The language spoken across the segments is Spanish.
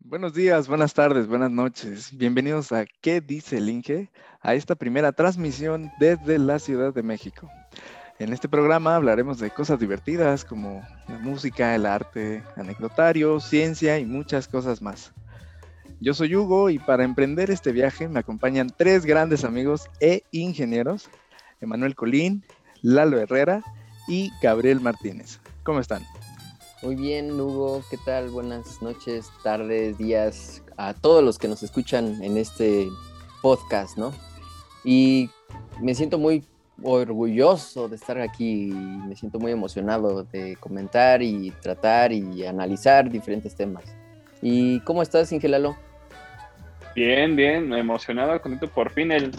Buenos días, buenas tardes, buenas noches. Bienvenidos a ¿Qué dice el Inge? A esta primera transmisión desde la Ciudad de México. En este programa hablaremos de cosas divertidas como la música, el arte, anecdotario, ciencia y muchas cosas más. Yo soy Hugo y para emprender este viaje me acompañan tres grandes amigos e ingenieros, Emanuel Colín, Lalo Herrera y Gabriel Martínez. ¿Cómo están? Muy bien, Hugo, ¿qué tal? Buenas noches, tardes, días a todos los que nos escuchan en este podcast, ¿no? Y me siento muy orgulloso de estar aquí y me siento muy emocionado de comentar y tratar y analizar diferentes temas. ¿Y cómo estás, Ingelalo? Bien, bien, emocionado, contento por fin el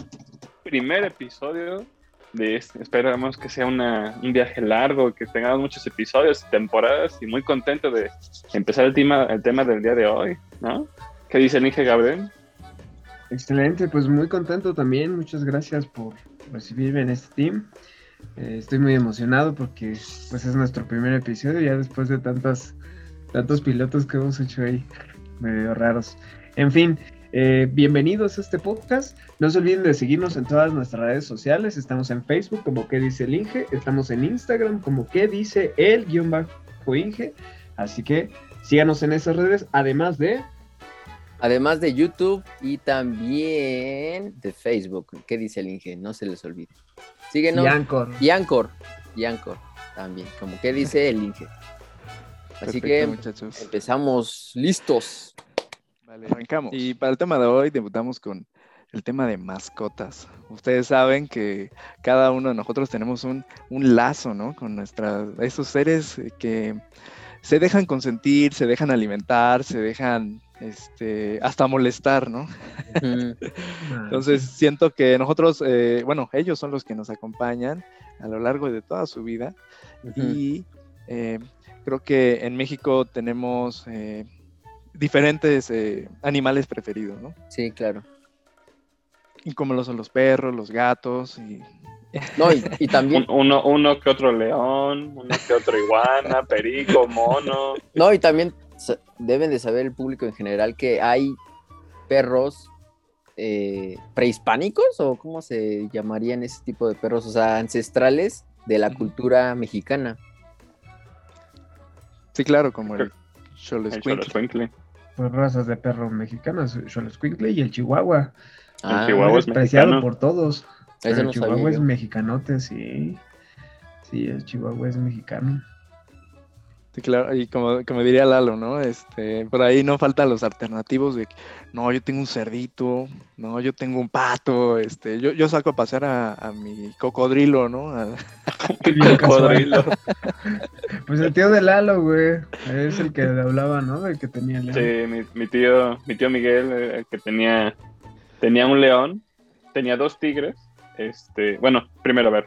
primer episodio este. Esperamos que sea una, un viaje largo, que tengamos muchos episodios, temporadas y muy contento de empezar el tema, el tema del día de hoy, ¿no? ¿Qué dice el Inge Gabriel? Excelente, pues muy contento también. Muchas gracias por recibirme en este team. Eh, estoy muy emocionado porque pues es nuestro primer episodio ya después de tantos, tantos pilotos que hemos hecho ahí, medio raros. En fin, eh, bienvenidos a este podcast. No se olviden de seguirnos en todas nuestras redes sociales. Estamos en Facebook como que dice el Inge. Estamos en Instagram como que dice el guion bajo Inge. Así que síganos en esas redes, además de Además de YouTube y también de Facebook. ¿Qué dice el Inge? No se les olvide. Síguenos. Y Anchor. Y Anchor. Y Anchor también. Como que dice el Inge. Así Perfecto, que muchachos. empezamos listos. Arrancamos. Y para el tema de hoy debutamos con el tema de mascotas. Ustedes saben que cada uno de nosotros tenemos un, un lazo, ¿no? Con nuestras, esos seres que se dejan consentir, se dejan alimentar, se dejan este, hasta molestar, ¿no? Ujú. Entonces siento que nosotros, eh, bueno, ellos son los que nos acompañan a lo largo de toda su vida y eh, creo que en México tenemos eh, diferentes eh, animales preferidos, ¿no? Sí, claro. Y como lo son los perros, los gatos y No, y, y también, Un- uno, uno que otro león, uno que otro iguana, perico, mono. no, y también deben de saber el público en general que hay perros eh, prehispánicos o cómo se llamarían ese tipo de perros, o sea, ancestrales de la cultura mexicana. sí, claro, como el. Xoloscuincle. Pues, razas de perros mexicanos, Xoloscuincle y el Chihuahua. Ah, Chihuahua Muy es mexicano. por todos. Pero el no Chihuahua es yo. mexicanote, sí. Sí, el Chihuahua es mexicano. Sí, claro, y como, como diría Lalo, ¿no? Este, por ahí no faltan los alternativos de que, no, yo tengo un cerdito, no, yo tengo un pato, este, yo, yo saco a pasear a, a mi cocodrilo, ¿no? A- Cocodrilo. Pues el tío de Lalo, güey. Es el que hablaba, ¿no? Del que tenía león. Sí, mi, mi tío, mi tío Miguel, eh, que tenía, tenía un león, tenía dos tigres. Este, bueno, primero a ver,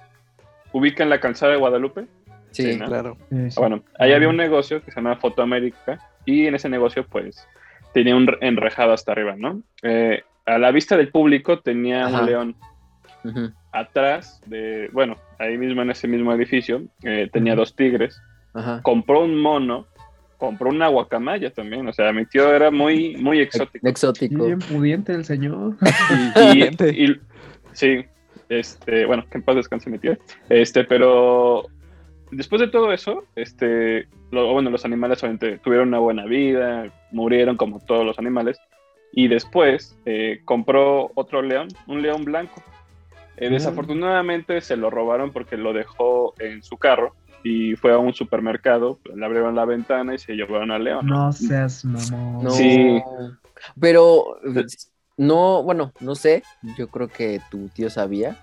ubican la calzada de Guadalupe. Sí, Sí, ¿no? claro. Sí, sí. Bueno, ahí había un negocio que se llama Foto América y en ese negocio pues tenía un re- enrejado hasta arriba, ¿no? Eh, a la vista del público tenía Ajá. un león Atrás de, bueno, ahí mismo en ese mismo edificio eh, tenía dos tigres, compró un mono, compró una guacamaya también, o sea, mi tío era muy, muy exótico. Sí, Exótico. bien pudiente el señor. Y, y- sí, este, bueno, que en paz descanse mi tío. Este, pero después de todo eso, este, lo- bueno, los animales obviamente tuvieron una buena vida, murieron como todos los animales, y después eh, compró otro león, un león blanco. Eh, Mm. desafortunadamente se lo robaron porque lo dejó en su carro y fue a un supermercado, le abrieron la ventana y se llevaron al león. No seas mamón. No. Sí. Pero no, bueno, no sé. Yo creo que tu tío sabía.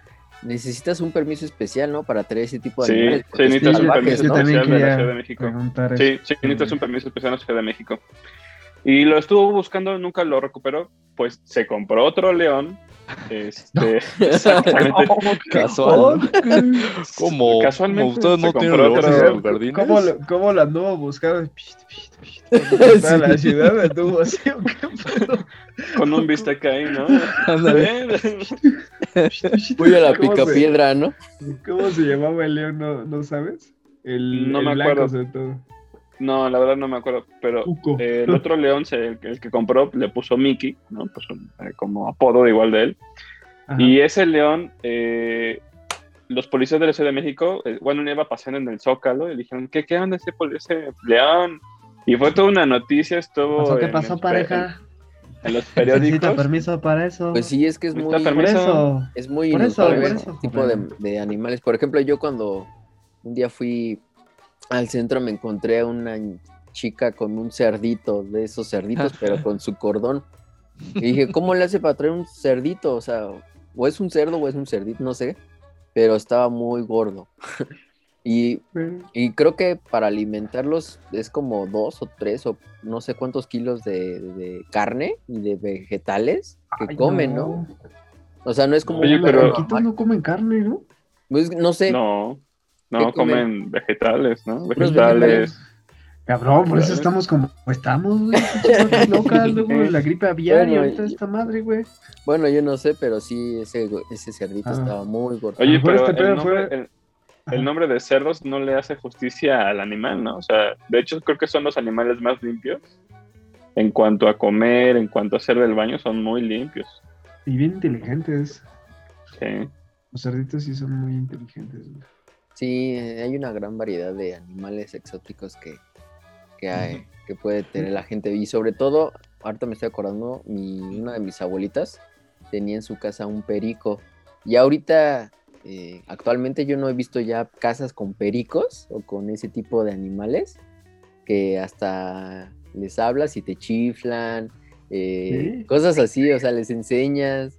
Necesitas un permiso especial, ¿no? Para traer ese tipo de Sí, animales. sí, necesitas un permiso especial de la Ciudad de México. Sí, sí, necesitas un permiso especial en la Ciudad de México. Y lo estuvo buscando, nunca lo recuperó. Pues se compró otro león. Este, exactamente. Casual. Como, Casualmente como ustedes no tienen otro- en sus jardines. ¿Cómo, lo- ¿Cómo la anduvo buscando? Toda la ciudad anduvo así, ¿o qué pedo? con un bistec ahí, ¿no? Ándale. Voy a la ¿Cómo se- picapiedra, ¿no? ¿Cómo se llamaba el león? ¿No, no sabes? El, No el me acuerdo. sobre todo. No, la verdad no me acuerdo, pero Cuco. eh, el otro león, se- el, que- el que compró, le puso Mickey, ¿no? Pues un- eh, como apodo igual de él. Ajá. Y ese león, eh, los policías de la Ciudad de México, eh, bueno, él iba pasando en el Zócalo y dijeron, ¿qué, qué onda ese, ese león? Y fue toda una noticia, estuvo ¿Pasó? ¿Qué en pasó, el- pareja? En, los ¿Necesita periódicos. permiso para eso? Pues sí, es que es muy, Necesita Por permiso. eso. es muy Por eso, por eso, tipo de, de animales. Por ejemplo, yo cuando un día fui al centro me encontré a una chica con un cerdito, de esos cerditos, pero con su cordón. Y dije, ¿cómo le hace para traer un cerdito? O sea, o es un cerdo o es un cerdito, no sé, pero estaba muy gordo. y, y creo que para alimentarlos es como dos o tres o no sé cuántos kilos de, de carne y de vegetales que Ay, comen, ¿no? O sea, no es como Oye, pero- no comen carne, ¿no? Pues, no sé, No, ¿Qué no, comen? comen vegetales, ¿no? Puros Vegetales. Cabrón, por eso estamos como estamos, güey. locas, luego la gripe aviar y Bueno, ahorita y- esta madre, güey. bueno, yo no sé, pero sí, ese, ese cerdito Ah. estaba muy gordo. Oye, pero este el, nombre, fue- el- el nombre de cerdos no le hace justicia al animal, ¿no? O sea, de hecho creo que son los animales más limpios. En cuanto a comer, en cuanto a hacer del baño, son muy limpios. Y bien inteligentes. Sí. Los cerditos sí son muy inteligentes, güey. Sí, hay una gran variedad de animales exóticos que, que, hay- que puede tener la gente. Y sobre todo, ahorita me estoy acordando, mi, una de mis abuelitas tenía en su casa un perico. Y ahorita, eh, actualmente yo no he visto ya casas con pericos o con ese tipo de animales que hasta les hablas y te chiflan, eh, ¿Sí? cosas así, o sea, les enseñas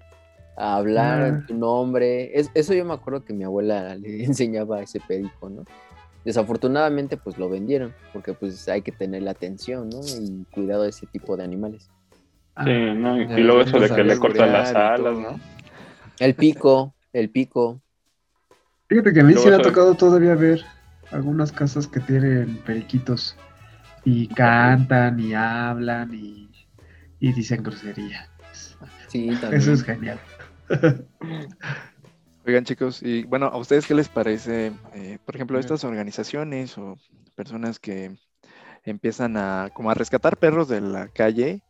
a hablar Ah. en tu nombre. Es- eso yo me acuerdo que mi abuela le enseñaba a ese perico, ¿no? Desafortunadamente, pues lo vendieron, porque pues hay que tener atención, ¿no? Y cuidado de ese tipo de animales. Sí, ¿no? Y, luego eso de que le cortan las alas, ¿no? El pico, el pico. Fíjate que a mí sí me ha tocado todavía ver algunas casas que tienen periquitos y cantan y hablan y, y dicen grosería. Sí, también. Eso es genial. Oigan chicos, y bueno, ¿a ustedes qué les parece, eh, por ejemplo, estas organizaciones o personas que empiezan a como a rescatar perros de la calle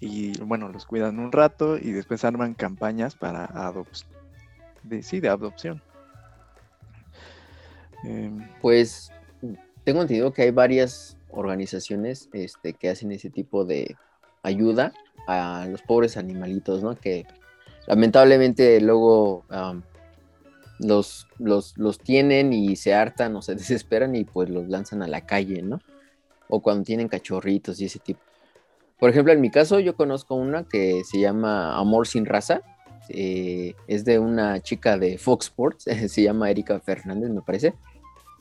y bueno, los cuidan un rato y después arman campañas para adopción, de, sí, de adopción. Em, Pues tengo entendido que hay varias organizaciones este, que hacen ese tipo de ayuda a los pobres animalitos, ¿no? Que lamentablemente luego los, los, los tienen y se hartan o se desesperan y pues los lanzan a la calle, ¿no? O cuando tienen cachorritos y ese tipo. Por ejemplo, en mi caso yo conozco una que se llama Amor sin raza. eh, es de una chica de Fox Sports, se llama Erika Fernández, me parece.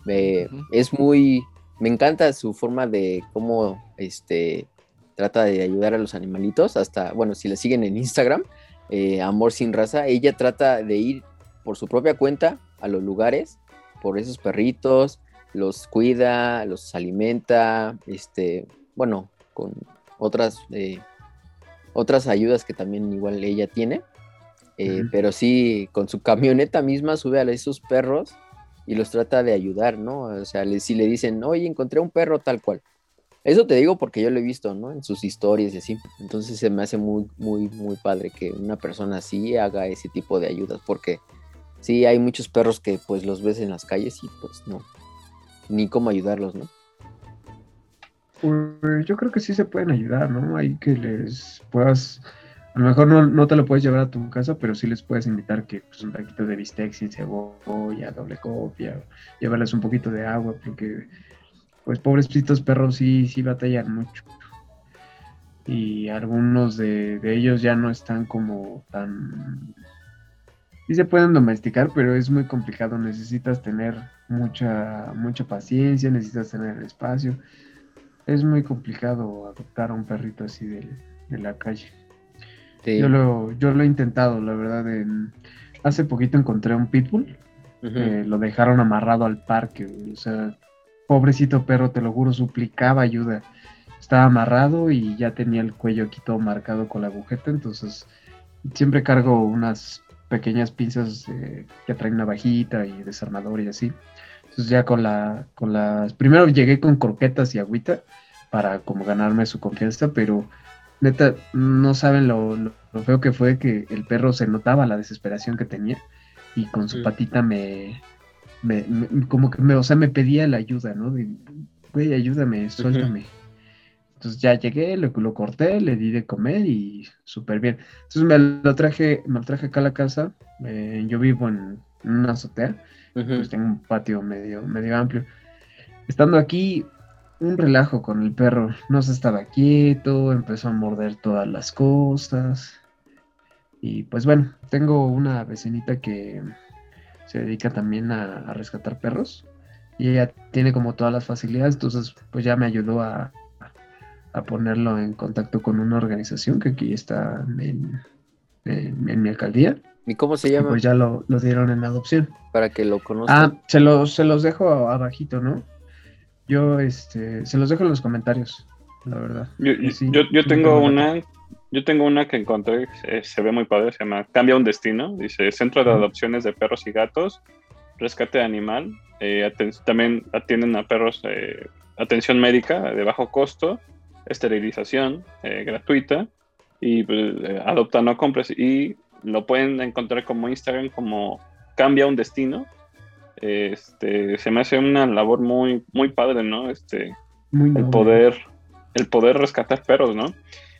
Eh. Es muy, me encanta su forma de cómo este, trata de ayudar a los animalitos. Hasta, bueno, si la siguen en Instagram, eh, Amor sin raza, ella trata de ir por su propia cuenta a los lugares, por esos perritos, los cuida, los alimenta, este, bueno, con otras, eh, otras ayudas que también igual ella tiene. Eh. Pero sí, con su camioneta misma sube a esos perros y los trata de ayudar, ¿no? O sea, le- si le dicen, oye, encontré un perro tal cual. Eso te digo porque yo lo he visto, ¿no? En sus historias y así. Entonces se me hace muy, muy, muy padre que una persona así haga ese tipo de ayudas, porque sí hay muchos perros que pues los ves en las calles y pues no, ni cómo ayudarlos, ¿no? Pues yo creo que sí se pueden ayudar, ¿no? Hay que les puedas, a lo mejor no, no te lo puedes llevar a tu casa, pero sí les puedes invitar que pues, un taquito de bistec sin cebolla, doble copia, llevarles un poquito de agua, porque pues pobrecitos perros sí, sí batallan mucho. Y algunos de, de ellos ya no están como tan... Sí se pueden domesticar, pero es muy complicado. Necesitas tener mucha, mucha paciencia, necesitas tener espacio. es muy complicado adoptar a un perrito así de, la calle. Yo, lo, yo lo he intentado, la verdad. hace poquito encontré un pitbull. lo dejaron amarrado al parque. O sea, pobrecito perro, te lo juro, suplicaba ayuda. Estaba amarrado y ya tenía el cuello aquí todo marcado con la agujeta. Entonces, siempre cargo unas pequeñas pinzas que traen navajita y desarmador y así. Entonces ya con la, con las, primero llegué con croquetas y agüita para como ganarme su confianza, pero neta, no saben lo, lo, feo que fue que el perro se notaba la desesperación que tenía y con su patita me, me, como que me, o sea, me pedía la ayuda, ¿no? De, güey, ayúdame, suéltame. Entonces ya llegué, lo, lo, corté, le di de comer y súper bien. Entonces me lo traje, me lo traje acá a la casa. Eh, yo vivo en, una azotea, pues tengo un patio medio, medio amplio. Estando aquí, un relajo con el perro. No se estaba quieto, empezó a morder todas las cosas. Y pues bueno, tengo una vecinita que se dedica también a, rescatar perros. Y ella tiene como todas las facilidades, entonces pues ya me ayudó a, a ponerlo en contacto con una organización que aquí está en, en, mi alcaldía. ¿Y cómo se llama? pues ya lo, lo, dieron en adopción. Para que lo conozcan. Ah, se los, se los dejo abajito, ¿no? Yo este, se los dejo en los comentarios, la verdad. Yo, yo, tengo una, yo tengo una que encontré, se ve muy padre, se llama Cambia un destino, dice Centro de Adopciones de Perros y Gatos, Rescate Animal, eh, también atienden a perros, eh, atención médica de bajo costo, esterilización eh, gratuita y pues, adopta no compres y lo pueden encontrar como Instagram como Cambia un Destino este, se me hace una labor muy, muy padre, ¿no? Este, el poder, el poder rescatar perros, ¿no?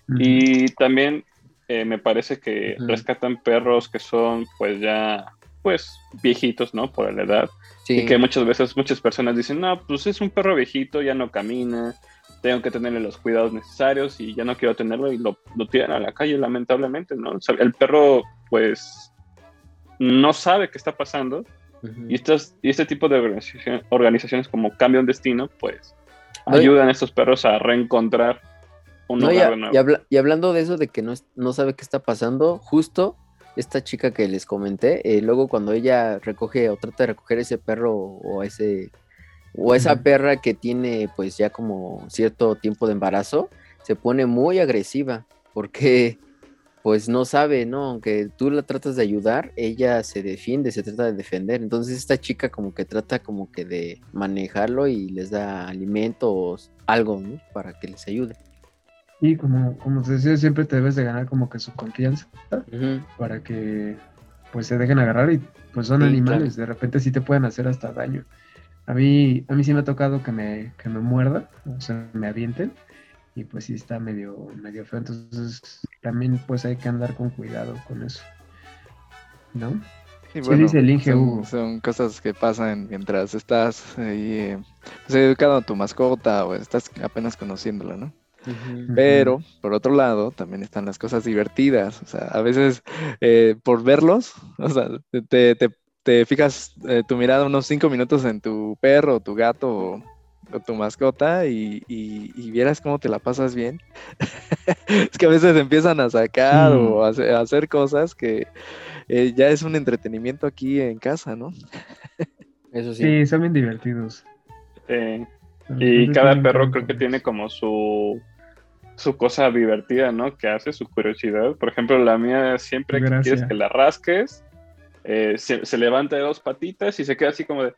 Y también eh, me parece que rescatan perros que son, pues ya, pues viejitos, ¿no? Por la edad. Y que muchas veces muchas personas dicen, no, pues es un perro viejito, ya no camina, tengo que tenerle los cuidados necesarios y ya no quiero tenerlo y lo, lo tiran a la calle, lamentablemente, ¿no? el perro, pues, no sabe qué está pasando y, estos, y este tipo de organizaciones como Cambio un Destino, pues ayudan a estos perros a reencontrar un lugar y, hablando de eso, de que no, no sabe qué está pasando, justo esta chica que les comenté, eh, luego cuando ella recoge o trata de recoger ese perro o ese o esa perra que tiene pues ya como cierto tiempo de embarazo, se pone muy agresiva porque pues no sabe, ¿no? Aunque tú la tratas de ayudar, ella se defiende, se trata de defender. Entonces esta chica como que trata como que de manejarlo y les da alimentos, algo, ¿no? Para que les ayude. Y como, como te decía, siempre te debes de ganar como que su confianza para que pues se dejen agarrar y pues son animales, de repente sí te pueden hacer hasta daño. A mí, a mí sí me ha tocado que me, que me muerda, o sea, me avienten y pues sí está medio, medio feo. Entonces también pues hay que andar con cuidado con eso. ¿No? Sí, dice el Inge son, son, cosas que pasan mientras estás ahí eh, pues, educando a tu mascota o estás apenas conociéndola, ¿no? Pero, por otro lado, también están las cosas divertidas. O sea, a veces eh, por verlos, o sea, te, te, te fijas eh, tu mirada unos cinco minutos en tu perro, tu gato o, tu mascota y, vieras cómo te la pasas bien. es que a veces empiezan a sacar o a, hacer cosas que eh, ya es un entretenimiento aquí en casa, ¿no? Eso sí. Sí, son bien divertidos. Y cada perro creo que tiene como su su cosa divertida, ¿no? Que hace su curiosidad. Por ejemplo, la mía siempre que quieres que la rasques, eh, se, se, levanta de dos patitas y se queda así como de,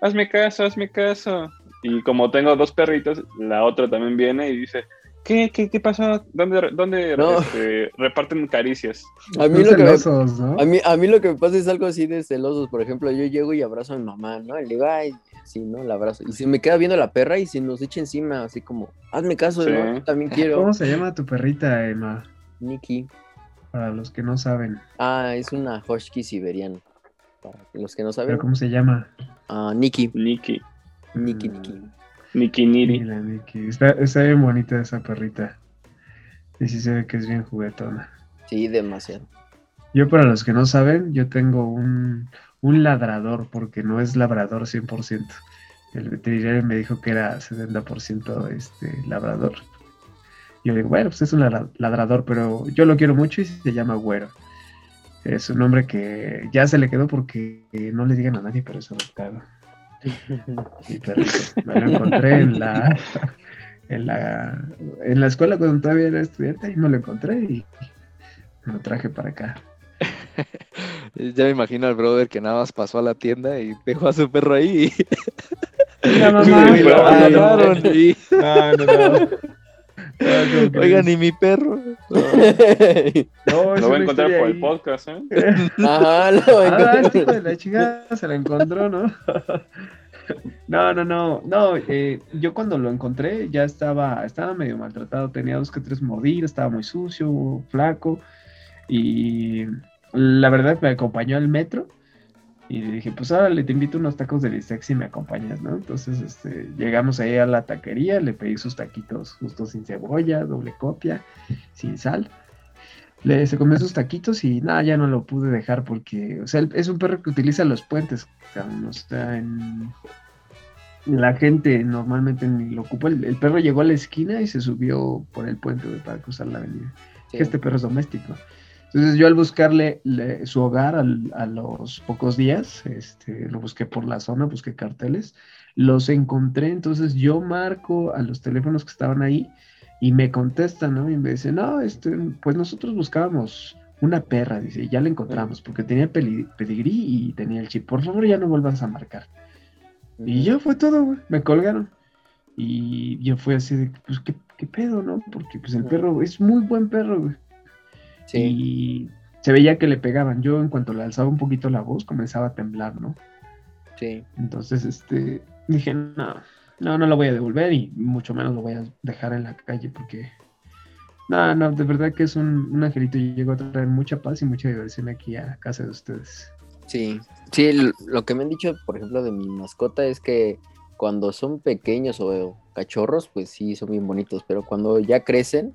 hazme caso, hazme caso. Y como tengo dos perritos, la otra también viene y dice, ¿qué, qué, qué pasó? ¿Dónde, dónde este, reparten caricias? A mí, lo que me, a, mí, a mí lo que me pasa es algo así de celosos. Por ejemplo, yo llego y abrazo a mi mamá, ¿no? Y le digo, ay, sí, ¿no? La abrazo. Y se me queda viendo la perra y se nos echa encima, así como, hazme caso, ¿no? también quiero. ¿Cómo se llama tu perrita, Emma? Nikki. Para los que no saben. Ah, es una husky siberiana. Para los que no saben. ¿Pero cómo se llama? Ah, Nikki. Nikki. Niki Niki. Niki Niri. Está, está, bien bonita esa perrita. Y sí se ve que es bien juguetona. Sí, demasiado. Yo, para los que no saben, yo tengo un, un ladrador, porque no es labrador 100%. el veterinario me dijo que era 70% este, labrador. Yo digo, bueno, pues es un ladrador, pero yo lo quiero mucho y se llama Güero. Es un nombre que ya se le quedó porque no le digan a nadie, pero es adoptado. Mi perrito. Me lo encontré en la, en la, en la escuela cuando todavía era estudiante y me lo encontré y me lo traje para acá. Ya me imagino al brother que nada más pasó a la tienda y dejó a su perro ahí. La mamá, lo y... no, no, no. Oiga, ni mi perro. No, lo voy a encontrar por el podcast, ¿eh? Ajá, lo voy a ah, encontrar. de la chica se la encontró, ¿no? No, no, no, no. Eh, yo cuando lo encontré ya estaba, estaba medio maltratado, tenía dos que tres mordidas, estaba muy sucio, flaco y la verdad me acompañó al metro y dije, pues ahora le te invito unos tacos de bistec y me acompañas, ¿no? Entonces, este, llegamos ahí a la taquería, le pedí sus taquitos justo sin cebolla, doble copia, sin sal. Le, se comió sus taquitos y nada, ya no lo pude dejar porque, o sea, es un perro que utiliza los puentes, o sea, en, la gente normalmente ni lo ocupa. El, perro llegó a la esquina y se subió por el puente para cruzar la avenida. Que este perro es doméstico. Entonces yo al buscarle su hogar a los pocos días, este, lo busqué por la zona, busqué carteles, los encontré, entonces yo marco a los teléfonos que estaban ahí y me contestan, ¿no? Y me dicen, no, este, pues nosotros buscábamos una perra, dice, y ya la encontramos, porque tenía pedigrí y tenía el chip, por favor ya no vuelvas a marcar. Y ya fue todo, güey, me colgaron. Y yo fui así de, pues, ¿qué, qué pedo, no? Porque pues el perro es muy buen perro, güey. Y se veía que le pegaban. Yo en cuanto le alzaba un poquito la voz comenzaba a temblar, ¿no? Sí. Entonces, este, dije, no, no, no lo voy a devolver y mucho menos lo voy a dejar en la calle porque, no, no, de verdad que es un, un angelito y llegó a traer mucha paz y mucha diversión aquí a casa de ustedes. Sí, sí, lo que me han dicho, por ejemplo, de mi mascota es que cuando son pequeños o cachorros, pues sí, son bien bonitos, pero cuando ya crecen,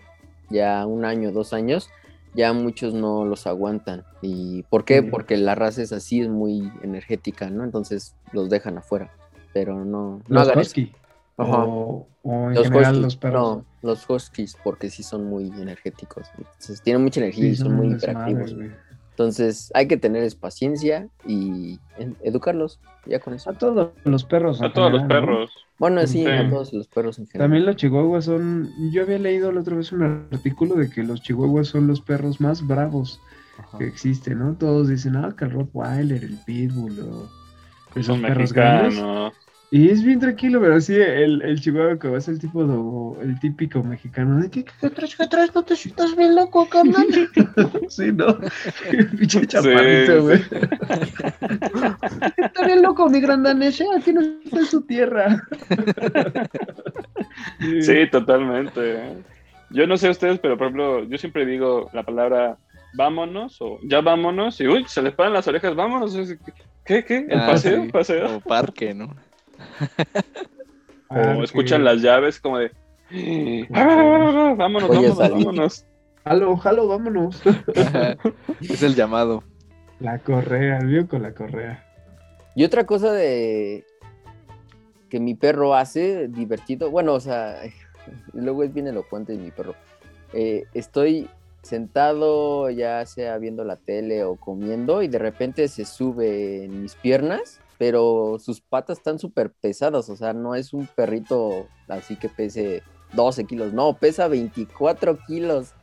ya un año, dos años, ya muchos no los aguantan. ¿Y por qué? Porque la raza es así, es muy energética, ¿no? Entonces los dejan afuera. Pero no, no los husky. O, en los general los perros. No, los huskies, porque sí son muy energéticos. Entonces tienen mucha energía y son, muy interactivos. Entonces hay que tener paciencia y educarlos, ya con eso. A todos los perros. A todos los perros. Bueno, sí, a todos los perros en general. También los chihuahuas son, yo había leído la otra vez un artículo de que los chihuahuas son los perros más bravos que existen, ¿no? Todos dicen, ah, que el Rottweiler, el Pitbull, o que son perros grandes. Y es bien tranquilo, pero sí, el, el chihuahua que va a ser el tipo el típico mexicano de que ¿qué traes, qué traes? No te sientas bien loco, carnal. sí, ¿no? Pinche chaparrito, güey. Está bien loco, mi gran danés, ¿eh? aquí no está en su tierra. sí, totalmente. Yo no sé ustedes, pero por ejemplo, yo siempre digo la palabra vámonos o ya vámonos y uy, se les paran las orejas, vámonos. ¿Qué? ¿Qué? ¿El ah, paseo? ¿Paseo? O parque, ¿no? o escuchan las llaves como de ah, vámonos, vámonos, vámonos. Jalo, jalo, vámonos. es el llamado. La correa, el con la correa. Y otra cosa de que mi perro hace divertido, bueno, o sea, luego es bien elocuente mi perro. Eh, estoy sentado, ya sea viendo la tele o comiendo, y de repente se sube en mis piernas pero sus patas están súper pesadas, o sea, no es un perrito así que pese 12 kilos, no, pesa 24 kilos.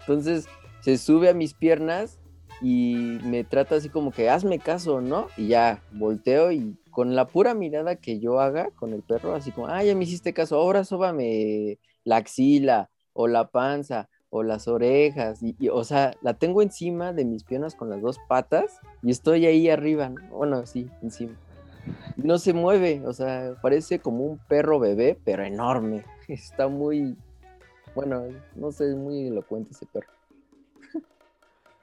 Entonces se sube a mis piernas y me trata así como que hazme caso, ¿no? Y ya volteo y con la pura mirada que yo haga con el perro, así como, ah, ya me hiciste caso, ahora sóbame la axila o la panza o las orejas, y, o sea, la tengo encima de mis piernas con las dos patas y estoy ahí arriba, bueno, sí, encima. No se mueve, o sea, parece como un perro bebé, pero enorme. Está muy, bueno, no sé, es muy elocuente ese perro.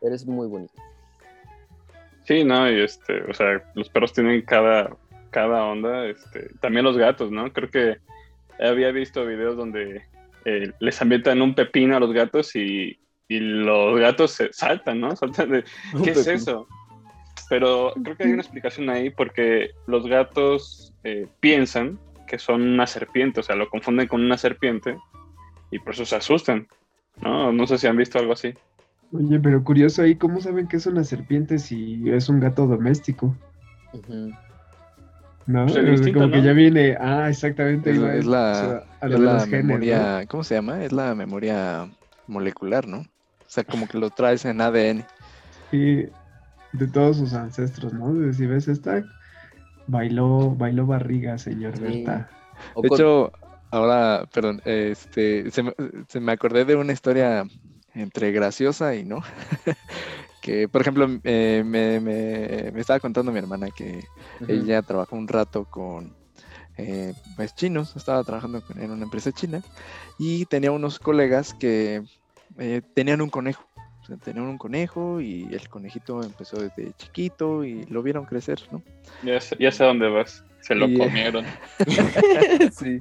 pero es muy bonito. Sí, no, y este, o sea, los perros tienen cada, cada onda, este, también los gatos, ¿no? Creo que había visto videos donde eh, les ambientan un pepino a los gatos y, los gatos se saltan, ¿no? Saltan de, ¿qué es eso? pero creo que hay una explicación ahí porque los gatos eh, piensan que son una serpiente, o sea, lo confunden con una serpiente y por eso se asustan. No, no sé si han visto algo así. Oye, pero curioso ahí, ¿cómo saben que es una serpiente si es un gato doméstico? ¿No? Pues como que ya viene, ah, exactamente. Es, la, memoria, ¿cómo se llama? Es la memoria molecular, ¿no? O sea, como que lo traes en ADN. Sí, de todos sus ancestros, ¿no? Si ves esta, bailó, bailó barriga, señor Berta. De hecho, ahora, perdón, este, se me acordé de una historia entre graciosa y no. que, por ejemplo, eh, me, me, estaba contando mi hermana que ella trabajó un rato con eh, pues, chinos, estaba trabajando en una empresa china y tenía unos colegas que eh, tenían un conejo. tenían un conejo y el conejito empezó desde chiquito y lo vieron crecer, ¿no? Ya sé, ya sé dónde vas. Se lo comieron. sí.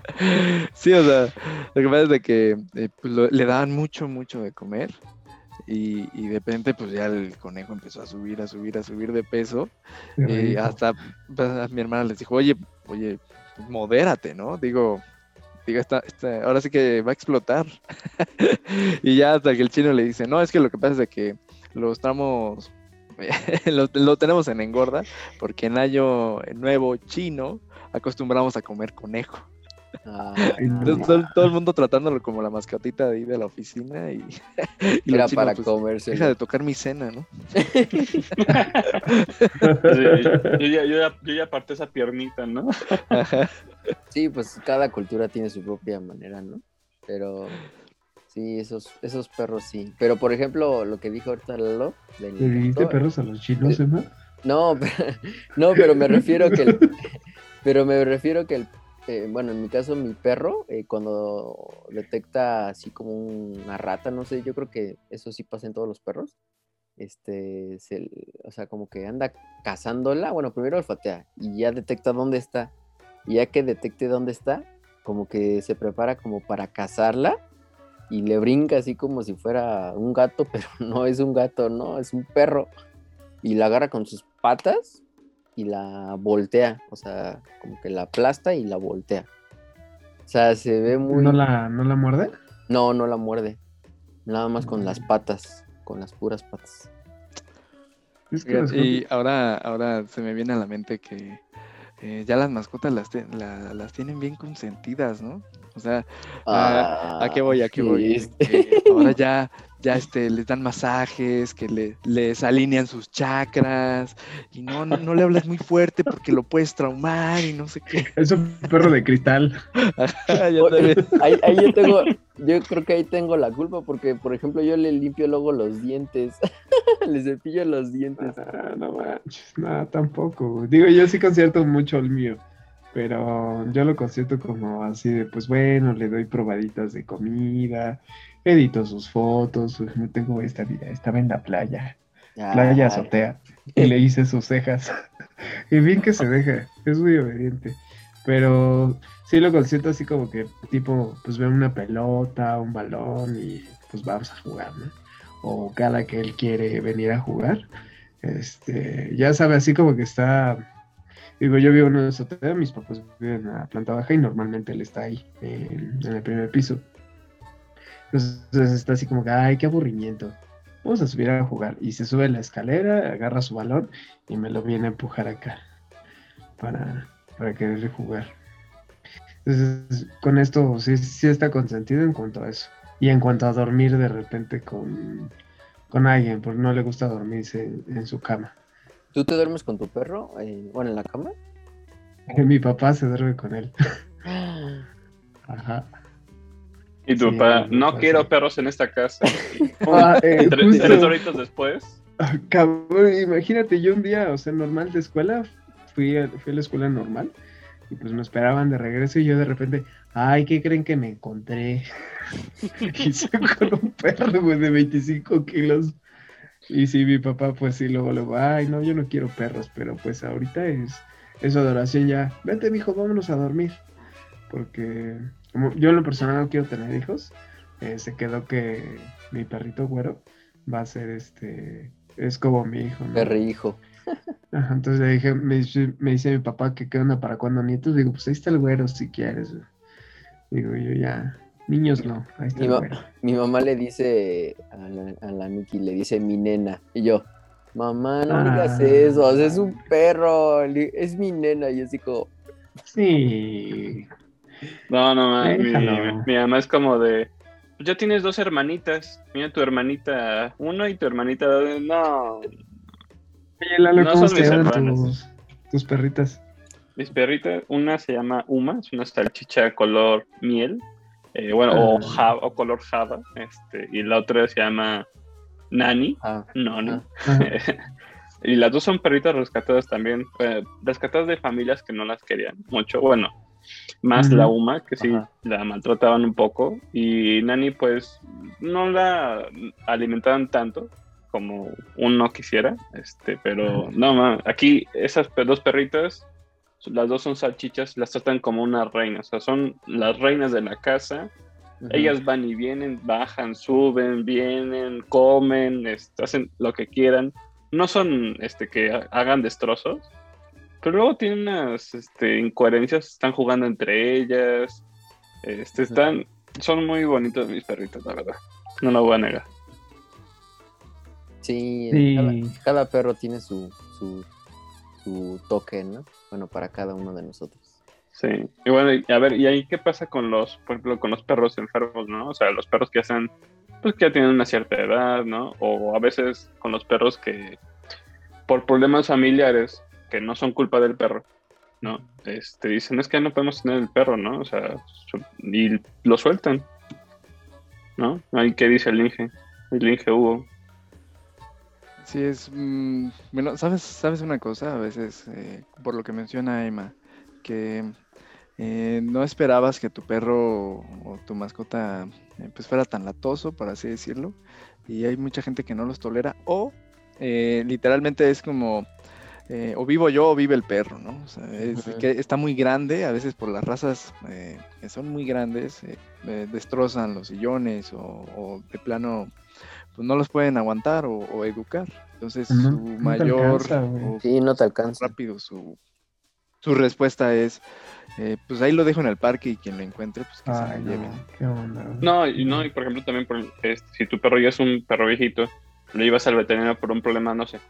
sí, o sea, lo que pasa es de que pues, le daban mucho, mucho de comer y, de repente pues ya el conejo empezó a subir, a subir, a subir de peso. y hasta pues, mi hermana les dijo, oye, oye, modérate, ¿no? Digo, digo, esta, ahora sí que va a explotar. y ya hasta que el chino le dice, no, es que lo que pasa es que lo estamos, lo, lo, tenemos en engorda, porque en año nuevo chino acostumbramos a comer conejo todo, el mundo tratándolo como la mascotita de ahí de la oficina y, era para pues, comerse. Deja de tocar mi cena, ¿no? yo, ya, yo, ya, aparté esa piernita, ¿no? sí, pues cada cultura tiene su propia manera, ¿no? Pero sí, esos, esos perros sí. Pero por ejemplo, lo que dijo ahorita Lalo. ¿Le dijiste perros a los chinos, eh, Emma? No, no, pero me refiero que el, pero me refiero que el eh, bueno, en mi caso, mi perro, eh, cuando detecta así como una rata, no sé, yo creo que eso sí pasa en todos los perros. Este, o sea, como que anda cazándola. Bueno, primero olfatea y ya detecta dónde está. Y ya que detecte dónde está, como que se prepara como para cazarla y le brinca así como si fuera un gato, pero no es un gato, no, es un perro. Y la agarra con sus patas y la voltea, o sea, como que la aplasta y la voltea. O sea, se ve muy... ¿No la, ¿no la muerde? No, no la muerde. Nada más con las patas, con las puras patas. y ahora, ahora se me viene a la mente que eh, ya las mascotas las, las tienen bien consentidas, ¿no? O sea, ¿a, qué voy? ¿A qué voy? ahora ya ya este, les dan masajes, que le, les alinean sus chakras, y no, no, le hablas muy fuerte porque lo puedes traumar y no sé qué. Es un perro de cristal. ahí, yo tengo, yo creo que ahí tengo la culpa porque, por ejemplo, yo le limpio luego los dientes, le cepillo los dientes. Ah, no manches, no, tampoco. Digo, yo sí concierto mucho el mío. Pero yo lo concierto como así de, pues bueno, le doy probaditas de comida, edito sus fotos, tengo esta vida, estaba en la playa, playa azotea, y le hice sus cejas. y bien que se deja, es muy obediente. Pero sí lo consiento así como que tipo, pues ve una pelota, un balón y pues vamos a jugar, ¿no? O cada que él quiere venir a jugar, este, ya sabe, así como que está, digo, yo vivo en una azotea, mis papás viven en la planta baja y normalmente él está ahí, en el primer piso. Entonces está así como que, ay, qué aburrimiento. Vamos a subir a jugar. Y se sube la escalera, agarra su balón y me lo viene a empujar acá para, para querer jugar. Entonces, con esto sí, sí está consentido en cuanto a eso. Y en cuanto a dormir de repente con, con alguien, porque no le gusta dormirse en, su cama. ¿Tú te duermes con tu perro? Eh, bueno, en la cama. Mi papá se duerme con él. Ajá. Y tu papá, no quiero perros en esta casa. Ah, eh, tres, horitos después. imagínate, yo un día, o sea, normal de escuela, fui a, fui a la escuela normal y pues me esperaban de regreso y yo de repente, ay, ¿qué creen que me encontré? y con un perro, güey, de 25 kilos. Y sí, mi papá, pues sí, luego, luego, ay, no, yo no quiero perros, pero pues ahorita es, es adoración ya. Vente, mijo, vámonos a dormir. Porque yo en lo personal no quiero tener hijos, eh, se quedó que mi perrito güero va a ser este, es como mi hijo. ¿no? hijo Ajá, entonces le dije, me, dice- me dice mi papá que qué onda para cuando nietos. Digo, pues ahí está el güero si quieres. Digo, yo ya, niños no, ahí está Mi, el güero. mi mamá le dice a la, a la Miki, le dice mi nena. Y yo, mamá, no digas Ah. eso, o sea, es un perro, es mi nena. Y así como, Sí, No, no, ma, mi, Déjalo. mi mamá es como de, "Pues ya tienes dos hermanitas, mira tu hermanita uno y tu hermanita dos. No, Oye, Lalo, No ¿cómo son se mis tus, tus perritas? mis perritas, una se llama Uma, es una salchicha color miel, eh, bueno, o, Ah. java, o color java, este, y la otra se llama Nani, ah, no, no. ah, y las dos son perritas rescatadas también, eh, rescatadas de familias que no las querían mucho, bueno, más la Uma, que sí Ajá. la maltrataban un poco, y Nani pues no la alimentaban tanto como uno quisiera, este, pero no, aquí esas dos perritas, las dos son salchichas, las tratan como una reina, o sea, son las reinas de la casa, ellas van y vienen, bajan, suben, vienen, comen, este, hacen lo que quieran. No son este, que ha- hagan destrozos, pero luego tienen unas este, incoherencias, están jugando entre ellas, este, están, son muy bonitos mis perritos, la verdad. No lo voy a negar. Sí, Sí. Cada, cada perro tiene su, su, su toque, ¿no? Bueno, para cada uno de nosotros. Sí. Y bueno, a ver, ¿y ahí qué pasa con los, por ejemplo, con los perros enfermos, ¿no? O sea, los perros que hacen, pues que ya tienen una cierta edad, ¿no? O a veces con los perros que, por problemas familiares, que no son culpa del perro, ¿no? Este, dicen, es que no podemos tener el perro, ¿no? O sea, y lo sueltan, ¿no? Ahí qué dice el Inge, el Inge Hugo. Sí, es. mm, bueno, ¿sabes, sabes una cosa? A veces, eh, por lo que menciona Emma, que eh, no esperabas que tu perro o tu mascota eh, pues fuera tan latoso, por así decirlo, y hay mucha gente que no los tolera, o literalmente es como. Eh, o vivo yo o vive el perro, ¿no? O sea, es que está muy grande, a veces por las razas eh, que son muy grandes, eh, eh, destrozan los sillones o, o de plano pues no los pueden aguantar o, o educar. Entonces su no mayor alcanza, güey. o Sí, no te alcanza. rápido su, su respuesta es eh, pues ahí lo dejo en el parque y quien lo encuentre pues que se lo lleve. no, qué onda. güey. No, y no, y por ejemplo también por, este, si tu perro ya es un perro viejito, lo llevas al veterinario por un problema, no sé,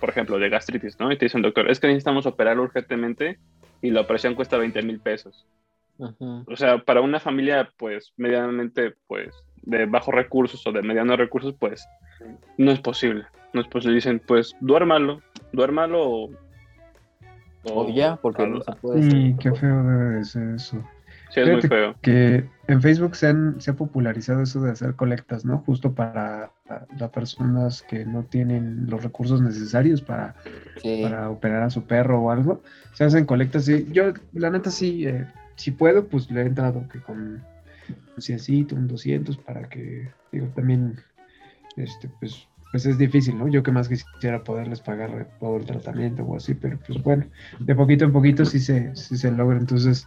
por ejemplo, de gastritis, ¿no? Y te dicen, doctor, es que necesitamos operarlo urgentemente y la operación cuesta 20 mil pesos. Ujú. O sea, para una familia, pues, medianamente, pues, de bajos recursos o de medianos recursos, pues, no es posible. No es posible. Dicen, pues, duérmalo, duérmalo o... O ya, porque no se puede. Sí, qué feo debe de ser eso. Sí, es muy feo. Que en Facebook se, han, se ha popularizado eso de hacer colectas, ¿no? Justo para las personas que no tienen los recursos necesarios para, Sí. para operar a su perro o algo. Se hacen colectas y yo, la neta, sí, eh, si puedo, pues le he entrado que con un ciencito, un 200 para que, digo, también, este, pues, pues es difícil, ¿no? Yo que más quisiera poderles pagar todo el tratamiento o así, pero pues bueno, de poquito en poquito sí se, sí se logra. Entonces,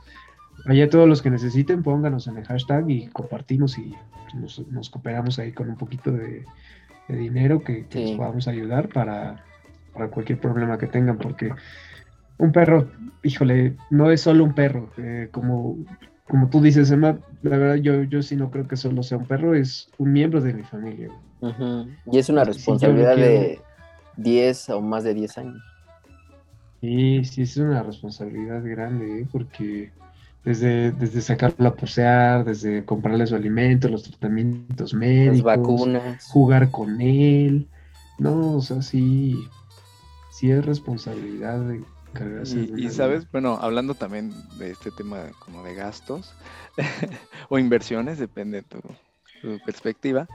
allá todos los que necesiten, pónganos en el hashtag y compartimos y nos, nos cooperamos ahí con un poquito de, de dinero que, que Sí. les podamos ayudar para, para cualquier problema que tengan, porque un perro, híjole, no es solo un perro, eh, como, como tú dices, Emma, la verdad yo, yo sí no creo que solo sea un perro, es un miembro de mi familia. Y es una responsabilidad de 10 o más de 10 años. Sí, sí, es una responsabilidad grande, ¿eh? porque desde, desde sacarlo a posear, desde comprarle su alimento, los tratamientos Las médicos, vacunas. jugar con él, no, o sea, sí, sí es responsabilidad de encargarse de Y, y, una sabes, bueno, hablando también de este tema como de gastos o inversiones, depende de tu, tu perspectiva,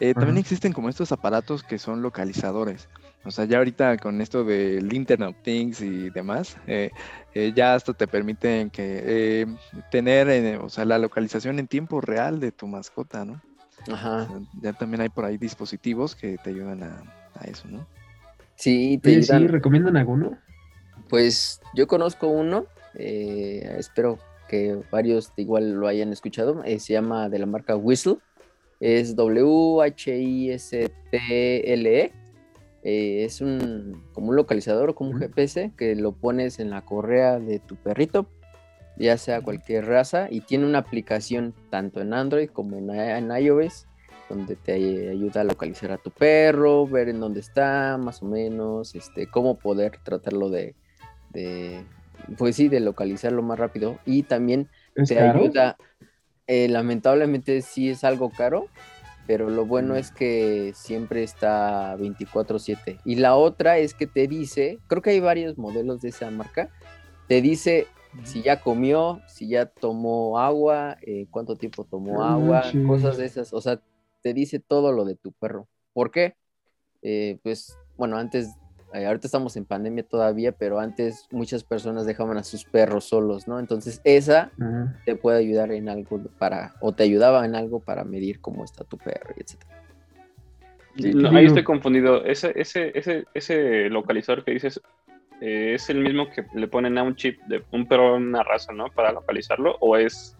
eh, también existen como estos aparatos que son localizadores. O sea, ya ahorita con esto del Internet of Things y demás, eh, eh, ya hasta te permiten que eh, tener, eh, o sea, la localización en tiempo real de tu mascota, ¿no? O Ajá. sea, ya también hay por ahí dispositivos que te ayudan a, a eso, ¿no? Sí, te Oye, sí, ayudan. ¿recomiendan alguno? Pues yo conozco uno, eh, espero que varios igual lo hayan escuchado, eh, se llama de la marca Whistle, es W-H-I-S-T-L-E, eh, es un como un localizador o como un GPS que lo pones en la correa de tu perrito, ya sea cualquier raza, y tiene una aplicación tanto en Android como en, en iOS, donde te ayuda a localizar a tu perro, ver en dónde está, más o menos, este, cómo poder tratarlo de, de pues sí, de localizarlo más rápido. Y también te ayuda, eh, lamentablemente sí es algo caro, pero lo bueno es que siempre está 24/7. Y la otra es que te dice, creo que hay varios modelos de esa marca, te dice si ya comió, si ya tomó agua, eh, cuánto tiempo tomó agua, cosas de esas. O sea, te dice todo lo de tu perro. ¿Por qué? Eh, pues, bueno, antes eh, ahorita estamos en pandemia todavía, pero antes muchas personas dejaban a sus perros solos, ¿no? Entonces esa te puede ayudar en algo para, o te ayudaba en algo para medir cómo está tu perro, etc. ahí estoy confundido. Ese, ese, ese, ese localizador que dices eh, es el mismo que le ponen a un chip de un perro en una raza, ¿no? Para localizarlo, o es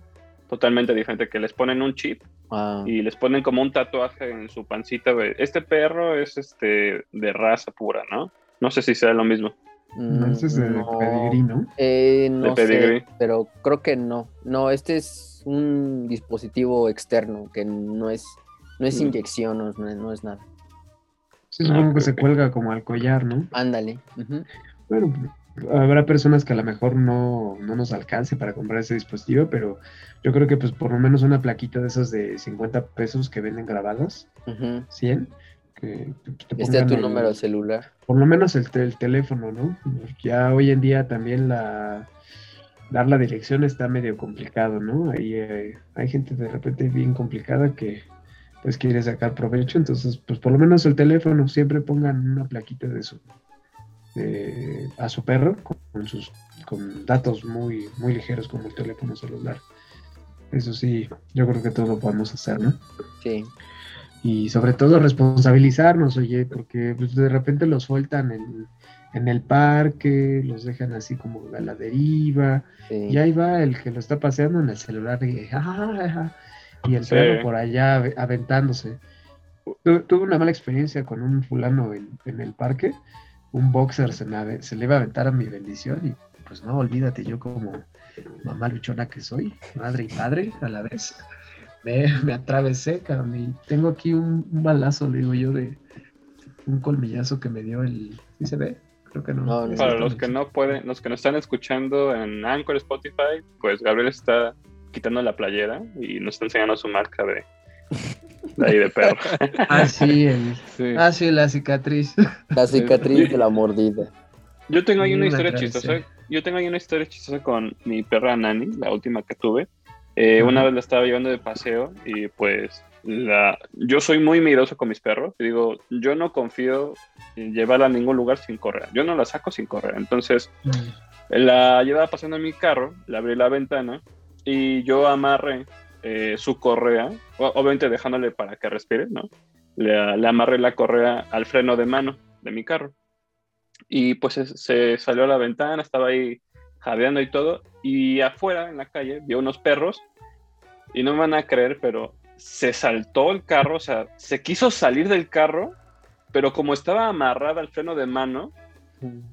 totalmente diferente, que les ponen un chip ah. y les ponen como un tatuaje en su pancita. Este perro es este de raza pura, ¿no? No sé si sea lo mismo. Mm, ese es de pedigrí, ¿no? Eh, no sé, pero creo que no. No, este es un dispositivo externo que no es, no es mm. inyección, no, es nada. Sí, supongo que se cuelga como al collar, ¿no? Ándale. Bueno, habrá personas que a lo mejor no, nos alcance para comprar ese dispositivo, pero yo creo que pues por lo menos una plaquita de esas de 50 pesos que venden grabadas, 100, que te este tu número celular. Por lo menos el, teléfono, ¿no? ya hoy en día también la dar la dirección está medio complicado, ¿no? Ahí eh, hay gente de repente bien complicada que pues quiere sacar provecho, entonces pues por lo menos el teléfono siempre pongan una plaquita de su a su perro con, sus con datos muy, muy ligeros como el teléfono celular. Eso sí, yo creo que todo lo podemos hacer, ¿no? Sí. Y sobre todo responsabilizarnos, oye, porque pues, de repente los sueltan en, en, el parque, los dejan así como a la deriva, y ahí va el que lo está paseando en el celular y, y el perro por allá aventándose. tuve una mala experiencia con un fulano en, en el parque un boxer se, se le iba a aventar a mi bendición y pues no, olvídate, yo como mamá luchona que soy, madre y padre a la vez, me, me atravesé, cabrón, y tengo aquí un, balazo, le digo yo, de un colmillazo que me dio el... ¿Sí se ve? Creo que no. Para los que no pueden, los que nos están escuchando en Anchor Spotify, pues Gabriel está quitando la playera y nos está enseñando su marca de, de ahí de perro. Ah, sí, ah, sí, la cicatriz. La cicatriz de la mordida. Yo tengo ahí una historia chistosa. Yo tengo ahí una historia chistosa con mi perra Nani, la última que tuve. Eh, una vez la estaba llevando de paseo y pues la, yo soy muy miedoso con mis perros. Digo, yo no confío en llevarla a ningún lugar sin correr. Yo no la saco sin correr. Entonces, la llevaba pasando en mi carro, le abrí la ventana y yo amarré eh, su correa, obviamente dejándole para que respire, ¿no? Le, amarré la correa al freno de mano de mi carro. Y pues se, salió a la ventana, estaba ahí jadeando y todo. Y afuera, en la calle, vio unos perros. Y no me van a creer, pero se saltó el carro, o sea, se quiso salir del carro, pero como estaba amarrada al freno de mano,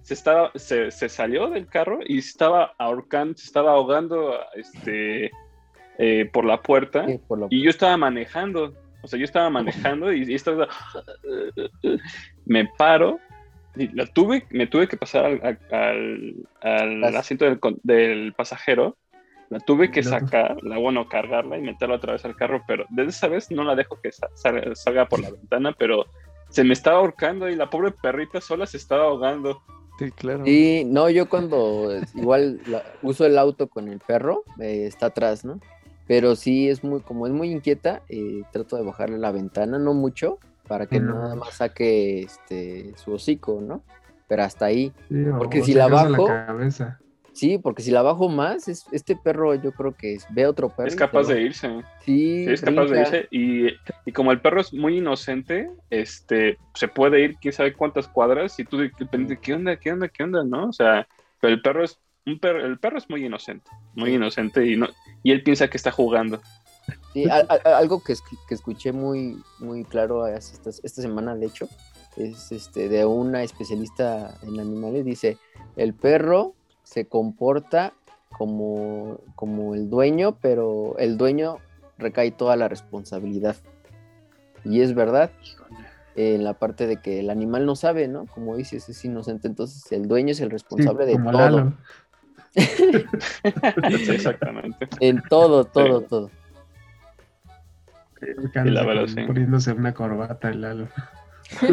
se, estaba, se, se, salió del carro y estaba ahorcando, se estaba ahogando este, eh, por la puerta y yo estaba manejando, o sea, yo estaba manejando y, estaba, me paro y la tuve, me tuve que pasar al, al, asiento del, pasajero, la tuve que sacar, la bueno, cargarla y meterla otra vez al carro, pero desde esa vez no la dejo que salga, por la ventana, pero se me estaba ahorcando y la pobre perrita sola se estaba ahogando. Sí, claro. Y no, yo cuando igual uso el auto con el perro, eh, está atrás, ¿no? Pero sí es muy, como es muy inquieta, eh, trato de bajarle la ventana, no mucho, para que nada más saque este su hocico, ¿no? Pero hasta ahí. porque si la bajo. sí, porque si la bajo más, es, este perro yo creo que ve otro perro. Es capaz de irse. Sí, es capaz de irse. Y, y, como el perro es muy inocente, este se puede ir quién sabe cuántas cuadras y tú depende ¿qué onda? ¿Qué onda? ¿Qué onda? ¿No? O sea, pero el perro es el perro es muy inocente, muy inocente y, no, y él piensa que está jugando. Sí, algo que, que, escuché muy, muy claro esta, esta, semana, de hecho, es este, de una especialista en animales, dice, el perro se comporta como, como el dueño, pero el dueño recae toda la responsabilidad. Y es verdad, en la parte de que el animal no sabe, ¿no? Como dices, es inocente, entonces el dueño es el responsable de todo. exactamente. En todo, todo, todo. Y la verdad, Poniéndose una corbata el Lalo.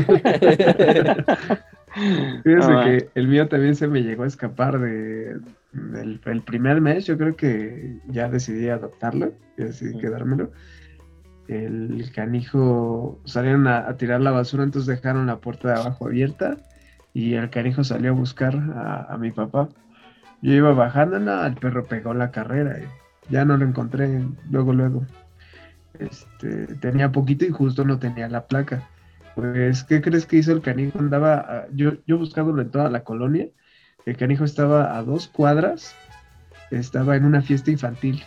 Fíjese ah, que el mío también se me llegó a escapar de, el primer mes. Yo creo que ya decidí adoptarlo, y decidí quedármelo. El canijo salieron a, tirar la basura, entonces dejaron la puerta de abajo abierta y el canijo salió a buscar a, mi papá. Yo iba bajando, no, el perro pegó la carrera y ya no lo encontré luego, luego. Este, tenía poquito y justo no tenía la placa. Pues, ¿qué crees que hizo el canijo? Andaba, yo, yo buscándolo en toda la colonia. El canijo estaba a dos cuadras, estaba en una fiesta infantil.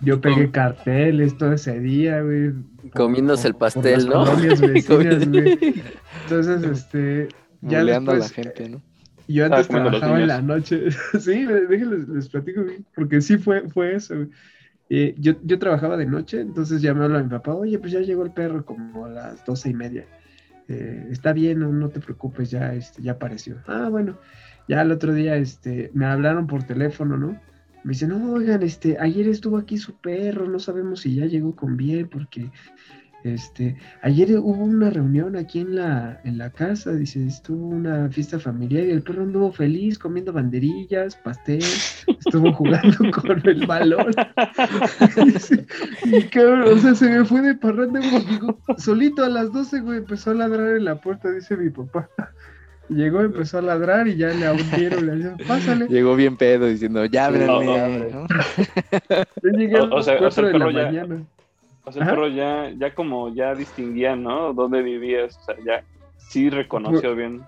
Yo pegué carteles todo ese día, güey. Comiéndose el pastel, ¿no? Entonces, este. Ya a la gente, ¿no? Yo antes trabajaba en la noche. sí, déjenles, les platico, porque sí fue, fue eso. Eh, yo, yo, trabajaba de noche, entonces ya me a mi papá, oye, pues ya llegó el perro como a las doce y media. Eh, está bien, no, te preocupes, ya, este, ya apareció. Ah, bueno, ya el otro día este, me hablaron por teléfono, ¿no? Me dicen, no, oigan, este, ayer estuvo aquí su perro, no sabemos si ya llegó con bien, porque este, ayer hubo una reunión aquí en la, en la casa, dice, estuvo una fiesta familiar y el perro anduvo feliz comiendo banderillas, pastel, estuvo jugando con el balón. y cabrón, o sea, se me fue de parranda, solito a las 12, güey, empezó a ladrar en la puerta, dice mi papá. Llegó, empezó a ladrar y ya le abrieron, le dijeron, pásale. Llegó bien pedo diciendo, ya ábreme, ¿no? o, sea, o sea, el perro ya, mañana. O sea, el perro ya, ya como ya distinguía, ¿no? Dónde vivías, o sea, ya sí reconoció pues, bien.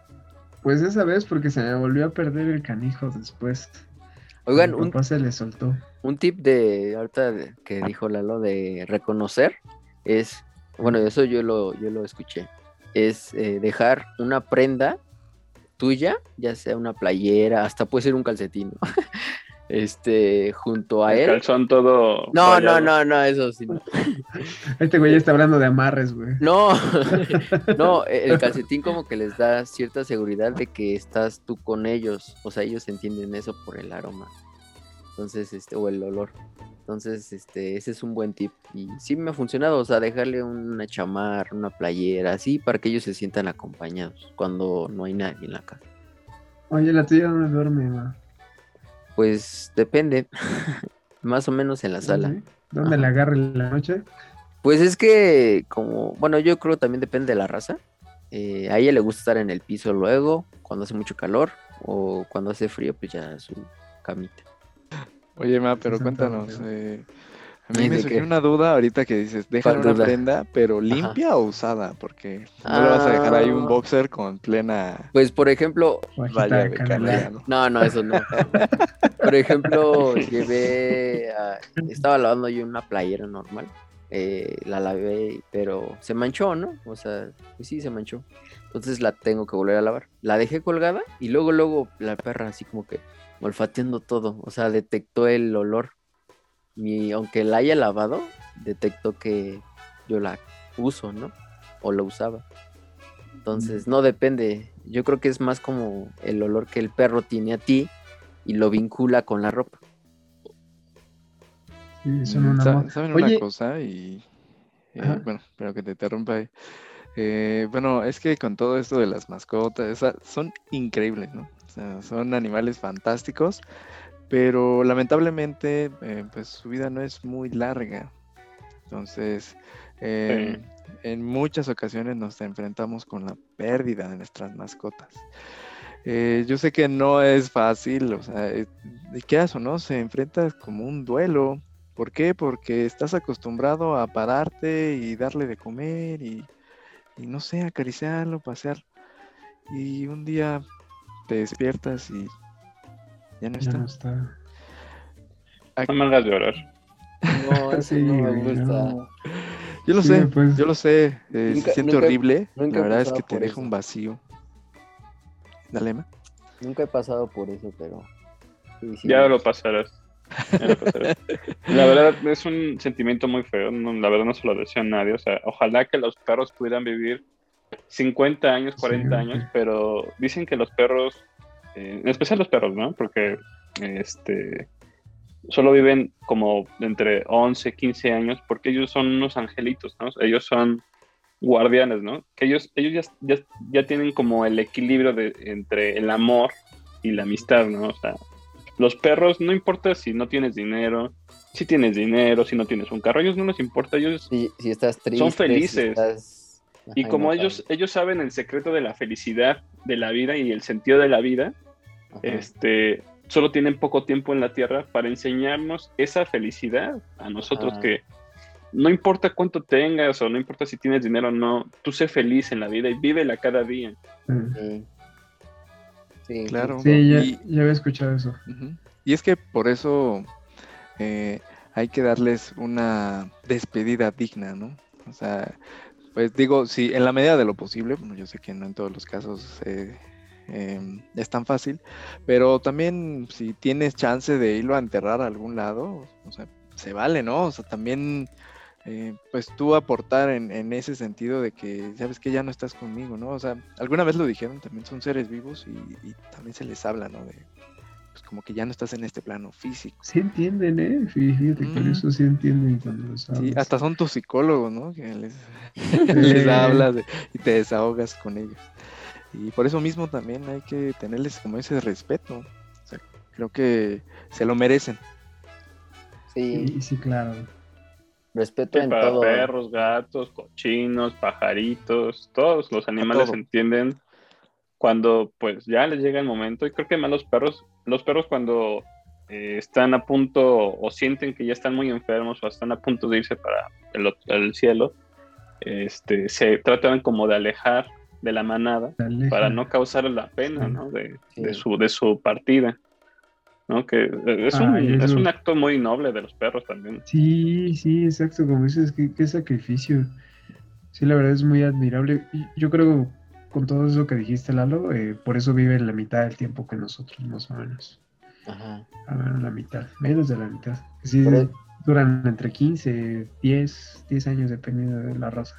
Pues esa vez porque se me volvió a perder el canijo después. Oigan, un, se le soltó. Un tip de ahorita que dijo Lalo de reconocer es, bueno, eso yo lo, yo lo escuché, es eh, dejar una prenda tuya, ya sea una playera, hasta puede ser un calcetín, ¿no? este, junto a él. Calzón todo. No, no, no, no, eso sí. Este güey ya está hablando de amarres, güey. No, no, el calcetín como que les da cierta seguridad de que estás tú con ellos. O sea, ellos entienden eso por el aroma. Entonces, este, o el olor. Entonces, este, ese es un buen tip. Y sí me ha funcionado, o sea, dejarle una chamarra, una playera, así, para que ellos se sientan acompañados cuando no hay nadie en la casa. Oye, la tuya no duerme, ma. Pues depende, más o menos en la sala. ¿Dónde la agarra en la noche? Pues es que, como, bueno, yo creo también depende de la raza. Eh, a ella le gusta estar en el piso luego, cuando hace mucho calor, o cuando hace frío, pues ya su camita. Oye, Ma, pero cuéntanos, eh, a mí me surgió una duda ahorita que dices, deja una prenda, pero limpia o usada, porque no le vas a dejar ahí un ah. boxer con plena. Pues por ejemplo, vaya de ¿no? no, no, eso no. por ejemplo, llevé, estaba lavando yo una playera normal, eh, la lavé, pero se manchó, ¿no? O sea, pues sí, se manchó. Entonces la tengo que volver a lavar. La dejé colgada y luego, luego la perra así como que olfateando todo, o sea, detectó el olor y aunque la haya lavado, detectó que yo la uso, ¿no? O la usaba. Entonces, no depende. Yo creo que es más como el olor que el perro tiene a ti y lo vincula con la ropa. Sí, son una ¿Saben una cosa? Y eh, bueno, espero que te interrumpa. Eh, bueno, es que con todo esto de las mascotas, son increíbles, ¿no? O sea, son animales fantásticos pero lamentablemente eh, pues su vida no es muy larga. Entonces, em, en muchas ocasiones nos enfrentamos con la pérdida de nuestras mascotas. Eh, yo sé que no es fácil, o sea, eh, ¿qué haces, no? Se enfrenta como un duelo. ¿Por qué? Porque estás acostumbrado a pararte y darle de comer y, y no sé, acariciarlo, pasear. Y un día te despiertas y ya no está. no No me hagas llorar. No, así no me gusta. Yo lo sé, pues. yo lo sé. Eh, se siente horrible. la verdad es que te deja un vacío. Dale, ma. Nunca he pasado por eso, pero. ya lo pasarás. La verdad es un sentimiento muy feo, la verdad no se lo deseo a nadie, o sea, ojalá que los perros pudieran vivir 50 años, 40 años, pero dicen que los perros, eh, en especial los perros, ¿no? Porque este solo viven como entre 11, 15 años porque ellos son unos angelitos, ¿no? Ellos son guardianes, ¿no? Que ellos, ellos ya, ya, tienen como el equilibrio de, entre el amor y la amistad, ¿no? O sea, los perros, no importa si no tienes dinero, si tienes dinero, si no tienes un carro, a ellos no les importa, ellos si, estás triste, son felices. y como ellos, ellos saben el secreto de la felicidad de la vida y el sentido de la vida, este, solo tienen poco tiempo en la tierra para enseñarnos esa felicidad a nosotros que no importa cuánto tengas o no importa si tienes dinero o no, tú sé feliz en la vida y vívela cada día. Mm. Sí, claro. Sí, ya, ya había escuchado eso. Y es que por eso eh, hay que darles una despedida digna, ¿no? O sea, pues digo, si en la medida de lo posible, bueno, yo sé que no en todos los casos eh, em, es tan fácil, pero también si tienes chance de irlo a enterrar a algún lado, o sea, se vale, ¿no? O sea, también eh, pues tú aportar en, ese sentido de que sabes que ya no estás conmigo, ¿no? O sea, alguna vez lo dijeron, también son seres vivos y, también se les habla, ¿no? De, pues como que ya no estás en este plano físico. Sí entienden, ¿eh? Fíjate, con eso sí entienden cuando los Sí, hasta son tus psicólogos, ¿no? Que les, les hablas y te desahogas con ellos. Y por eso mismo también hay que tenerles como ese respeto. O sea, creo que se lo merecen. Sí, sí, claro. Respeto en para perros, gatos, cochinos, pajaritos, todos los animales entienden cuando pues ya les llega el momento y creo que más los perros, los perros cuando eh, están a punto o sienten que ya están muy enfermos o están a punto de irse para el, cielo, este, se tratan como de alejar de la manada para no causar la pena ¿no? de, su, de su partida. ¿no? Que eh, es, un, es un acto muy noble de los perros también. Sí, sí, exacto, como dices, qué, qué sacrificio. Sí, la verdad es muy admirable. Yo creo, con todo eso que dijiste, Lalo, eh, por eso vive la mitad del tiempo que nosotros, más o menos. Ajá. A ver, la mitad, menos de la mitad. Sí, duran entre 15, 10, 10 años, dependiendo de la raza.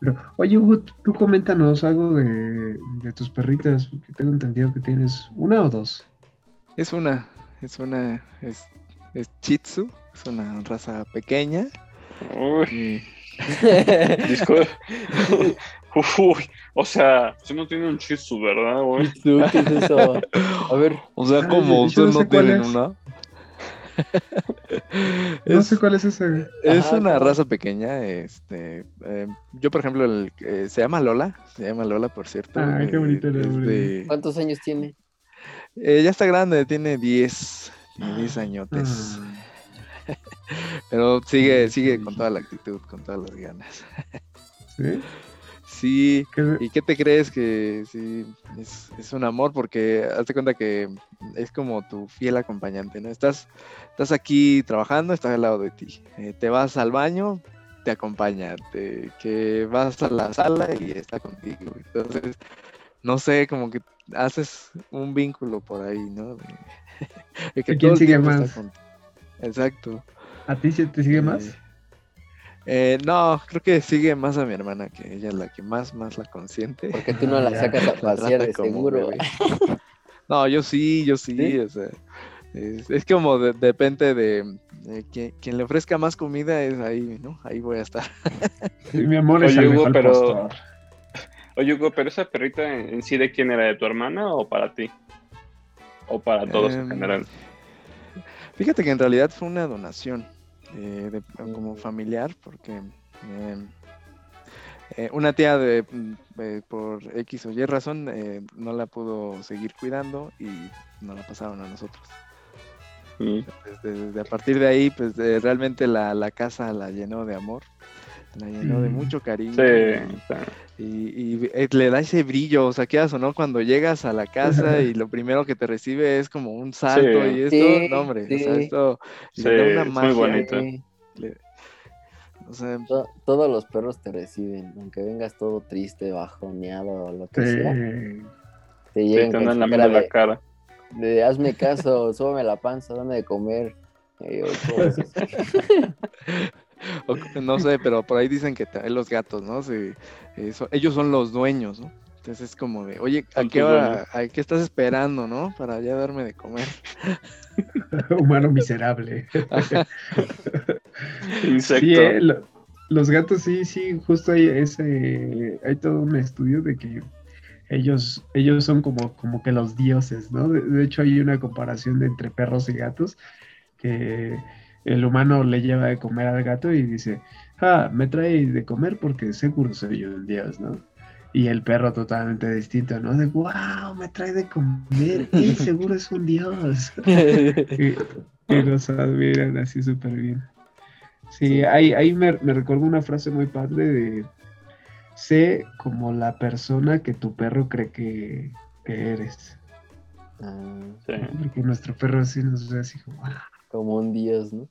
Pero, oye, Hugo, tú coméntanos algo de, de tus perritas, que tengo entendido que tienes una o dos. Es una, es una, es, es Chitsu, es una raza pequeña. Uy. Uy, o sea, si no tiene un Chitsu, ¿verdad, güey? ¿Qué es eso? A ver. O sea, como ustedes no tienen una. no sé cuál es ese. Es una raza pequeña. Este, eh, yo, por ejemplo, el, eh, se llama Lola. Se llama Lola, por cierto. Ah, qué bonito el ¿Cuántos años tiene? Eh, ya está grande, tiene 10, 10 añotes. Ah. Pero sigue, sigue con toda la actitud, con todas las ganas. ¿Sí? Sí, ¿y qué te crees que sí, es, un amor? Porque hazte cuenta que es como tu fiel acompañante, ¿no? Estás, estás aquí trabajando, está al lado de ti. Eh, te vas al baño, te acompaña. Te, que vas a la sala y está contigo. Entonces, no sé, como que haces un vínculo por ahí, ¿no? De, que ¿Quién sigue más? Exacto. ¿A ti te sigue más? Eh, no, creo que sigue más a mi hermana, que ella es la que más, más la consiente. Porque tú no la sacas a pasear de seguro. no, yo sí, yo sí, o sea, es, como depende de, quien, le ofrezca más comida es ahí, ¿no? Ahí voy a estar. mi amor es mejor pero... Oye, Hugo, pero esa perrita en sí de quién era, de tu hermana o para ti? O para todos en em, general. Fíjate que en realidad fue una donación eh, como familiar, porque em, eh, una tía de, mm, eh, por X o Y razón no la pudo seguir cuidando y nos la pasaron a nosotros. Mm. Desde, a partir de ahí, pues realmente la, la casa la llenó de amor la llenó de mm. mucho cariño. Y, eh, le da ese brillo, o sea, ¿qué haces, no? Cuando llegas a la casa y lo primero que te recibe es como un salto y esto, no, hombre, o sea, esto le da una magia. Muy bonito. O sea, To- todos los perros te reciben, aunque vengas todo triste, bajoneado o lo que sea. Te Sí, llegan te con la de, cara. de, hazme caso, súbame la panza, dame de comer. O. o- no sé, pero por ahí dicen que los gatos, ¿no? Eh, so- ellos son los dueños, ¿no? Entonces es como de, oye, ¿a qué hora, a qué estás esperando, no? Para ya darme de comer. humano miserable. Insecto. Sí, eh, lo- los gatos sí, sí, justo hay ese, hay todo un estudio de que ellos, ellos son como, como que los dioses, ¿no? De, de hecho hay una comparación de entre perros y gatos que el humano le lleva de comer al gato y dice, ah, me trae de comer porque seguro soy un dios, ¿no? Y el perro totalmente distinto, ¿no? De, wow, me trae de comer, él seguro es un dios. y, y los admiran así súper bien. Sí, ahí, ahí me, me recuerdo una frase muy padre de sé como la persona que tu perro cree que, que eres. Ah, Sí. Porque nuestro perro así nos ve así como, "Ah". Como un dios, ¿no?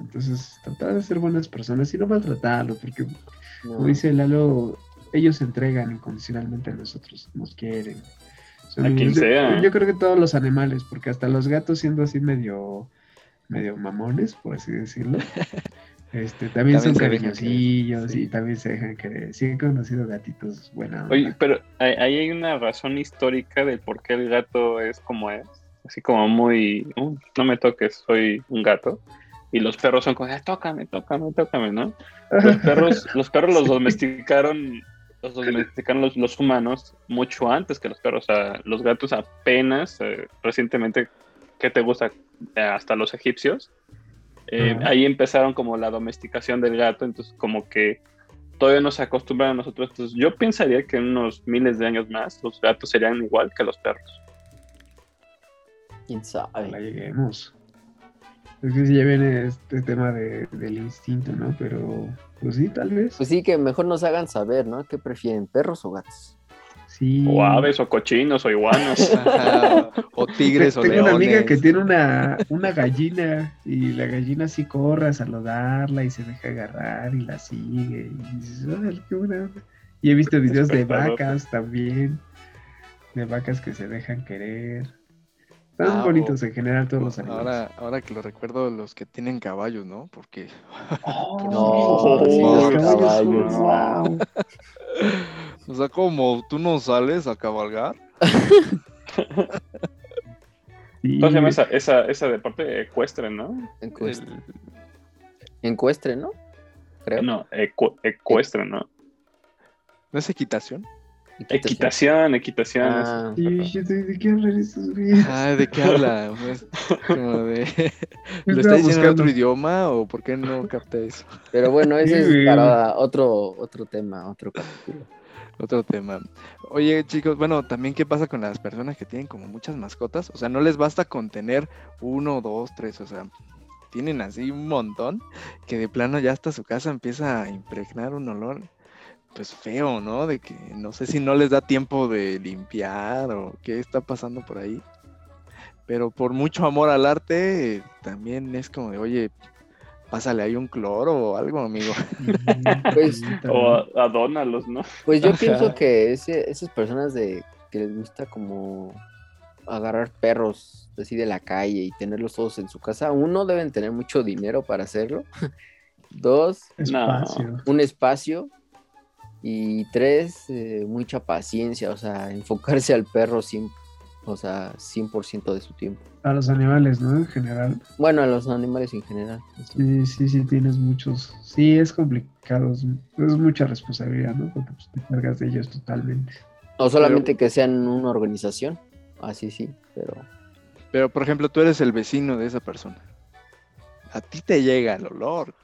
entonces tratar de ser buenas personas y no maltratarlo, porque No. como dice Lalo, ellos se entregan incondicionalmente a nosotros, nos quieren. Son A quien yo- sea. Yo creo que todos los animales, porque hasta los gatos siendo así medio, medio mamones, por así decirlo. Este, también, También son cariñosillos y también se dejan querer. Sí he conocido gatitos buena Oye, pero ahí hay una razón histórica del por qué el gato es como es. Así como muy, "Uh, no me toques, soy un gato. Y los perros son como, "Ah, tócame, tócame, tócame, ¿no? Los perros, los perros los domesticaron, los domesticaron los, los humanos mucho antes que los perros. O sea, los gatos apenas, eh, recientemente, ¿qué te gusta? Hasta los egipcios. Eh, ahí empezaron como la domesticación del gato, entonces como que todavía no se acostumbran a nosotros. Entonces yo pensaría que en unos miles de años más los gatos serían igual que los perros. ¿Quién sabe? Ojalá lleguemos. Es que sí, ya viene este tema de, del instinto, ¿no? Pero, pues sí, tal vez. Pues sí, que mejor nos hagan saber, ¿no? ¿Qué prefieren, perros o gatos? sí. O aves, o cochinos, o iguanas. Ajá, o tigres o Tengo leones. una amiga que tiene una, una gallina y la gallina sí corre a saludarla y se deja agarrar y la sigue. Y dices. Y he visto videos de vacas también, de vacas que se dejan querer. Están Ah, bonitos o- en general todos los animales. Ahora, ahora que lo recuerdo, los que tienen caballos, ¿no? Porque No, sí, los caballos. wow. O sea, como tú no sales a cabalgar. Sí, ¿Cómo se llama esa, esa, esa deporte ecuestre, no? Encuestre, encuestre, ¿no? Creo. No, ecu- ecuestre, ¿no? ¿No es equitación? Equitación, equitación. Ah, sí, ¿De qué hablan estos güeyes? Ay, ¿de qué habla? Pues, como de... ¿Lo está diciendo en buscando. otro idioma o por qué no capté eso? pero bueno, ese Sí, es para otro, otro tema, otro capítulo. Otro tema. Oye, chicos, bueno, también qué pasa con las personas que tienen como muchas mascotas. O sea, no les basta con tener uno, dos, tres, o sea, tienen así un montón que de plano ya hasta su casa empieza a impregnar un olor, pues feo, ¿no? De que no sé si no les da tiempo de limpiar o qué está pasando por ahí. Pero por mucho amor al arte, también es como de, oye, pásale ahí un cloro o algo, amigo. Pues- O adónalos, ¿no? Pues yo Ajá. pienso que ese, esas personas de que les gusta como agarrar perros así de la calle y tenerlos todos en su casa, uno deben tener mucho dinero para hacerlo. Dos, Espacio. un espacio. Y tres, eh, mucha paciencia, o sea, enfocarse al perro 100, o sea, 100% de su tiempo. A los animales, ¿no? En general. Bueno, a los animales en general. Sí, sí, sí, tienes muchos. Sí, es complicado. Es, es mucha responsabilidad, ¿no? Porque pues, te cargas de ellos totalmente. O solamente que sean una organización, así sí, pero... Pero, por ejemplo, tú eres el vecino de esa persona. A ti te llega el olor.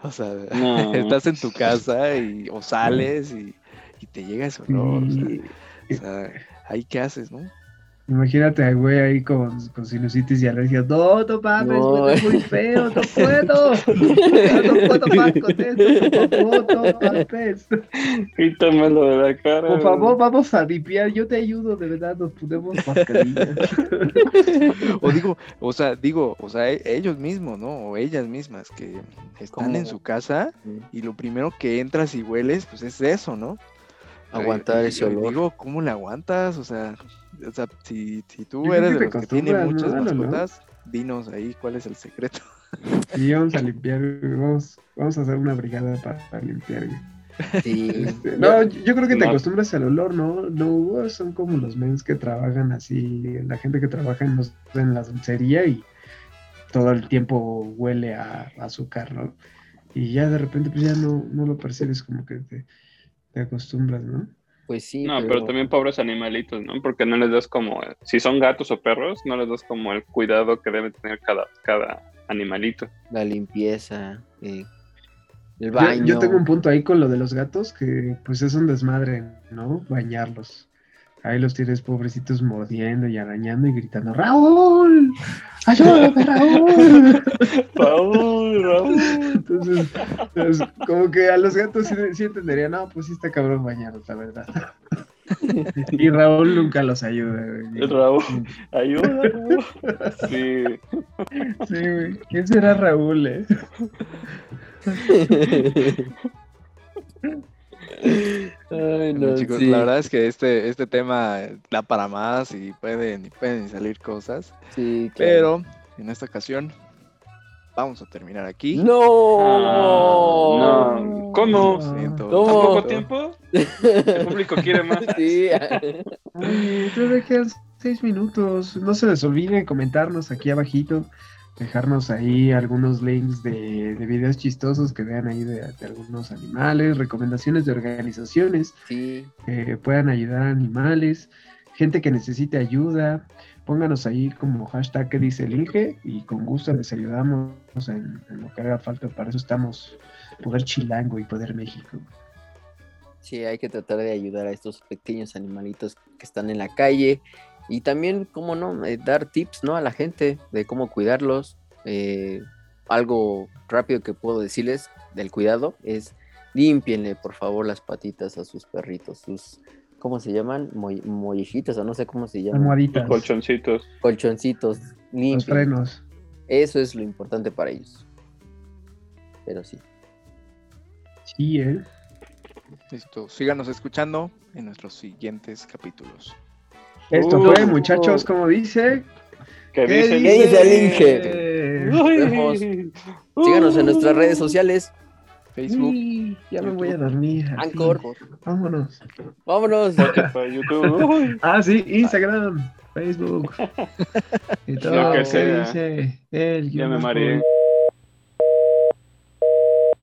O sea, No. estás en tu casa y, o sales y, y te llega ese olor. o sea, o sea, ahí qué haces, ¿no? Imagínate güey ahí con, con sinusitis y alergias. No, no mames, no. es muy feo, no puedo. no puedo más con esto, no mames. Quítamelo de la cara. Por favor, vamos a limpiar. Yo te ayudo, de verdad, nos ponemos mascarillas. o digo, o sea, digo, o sea, e, ellos mismos, ¿no? O ellas mismas que están en su casa y lo primero que entras y hueles, pues es eso, ¿no? Aguantar ese olor. Digo, ¿cómo le aguantas? O sea, o sea, si, si tú eres de los que tiene muchas mascotas, dinos ahí cuál es el secreto. Y vamos a limpiar, vamos, vamos a hacer una brigada para, limpiar. Sí. Este, no, yo creo que te acostumbras al olor, ¿no? No, son como los mens que trabajan así, la gente que trabaja en, en la dulcería y todo el tiempo huele a, azúcar, ¿no? Y ya de repente pues ya no, no lo percibes como que te, te acostumbras, ¿no? Pues sí. No, pero... también pobres animalitos, ¿no? Porque no les das como, si son gatos o perros, no les das como el cuidado que debe tener cada, cada animalito. La limpieza, eh, el baño. Yo, tengo un punto ahí con lo de los gatos que pues es un desmadre, ¿no? Bañarlos. Ahí los tienes pobrecitos mordiendo y arañando y gritando, Raúl, ayúdame, Raúl. Raúl, Raúl. Entonces, pues, como que a los gatos sí, sí entenderían, no, pues sí está cabrón bañarlos, la verdad. Y Raúl nunca los ayuda, güey. Raúl, ayuda, Sí. Sí, güey. ¿Quién será Raúl, eh? Ay, no, chicos, la verdad es que este, este tema da para más y pueden, pueden salir cosas. Sí, Pero en esta ocasión vamos a terminar aquí. ¡No! Ah, no. ¿Cómo? ¿Tan poco tiempo? El público quiere más. Sí. Ay, quedan seis minutos. No se les olvide comentarnos aquí abajito, dejarnos ahí algunos links de, de videos chistosos que vean ahí de, de, algunos animales, recomendaciones de organizaciones sí. que puedan ayudar a animales, gente que necesite ayuda pónganos ahí como hashtag que dice el Inge y con gusto les ayudamos en, en, lo que haga falta. Para eso estamos, Poder Chilango y Poder México. Sí, hay que tratar de ayudar a estos pequeños animalitos que están en la calle y también, cómo no, eh, dar tips, ¿no? A la gente de cómo cuidarlos. Eh, algo rápido que puedo decirles del cuidado es límpienle por favor las patitas a sus perritos, sus ¿cómo se llaman? Mo mollejitas o no sé cómo se llaman. Almohaditas. Colchoncitos. Colchoncitos. Limpios. Los frenos. Eso es lo importante para ellos. Pero sí. Sí, eh. Listo. Síganos escuchando en nuestros siguientes capítulos. Esto uh, fue, muchachos, como dice. ¿Qué, ¿Qué dice, dice el Inge? Síganos en nuestras redes sociales. Facebook. Uy, ya me voy a dormir. Anchor. Vámonos. Vámonos. YouTube. ah, sí, Instagram, Facebook. y todo Lo que ¿qué sea. dice el Ya me mareé.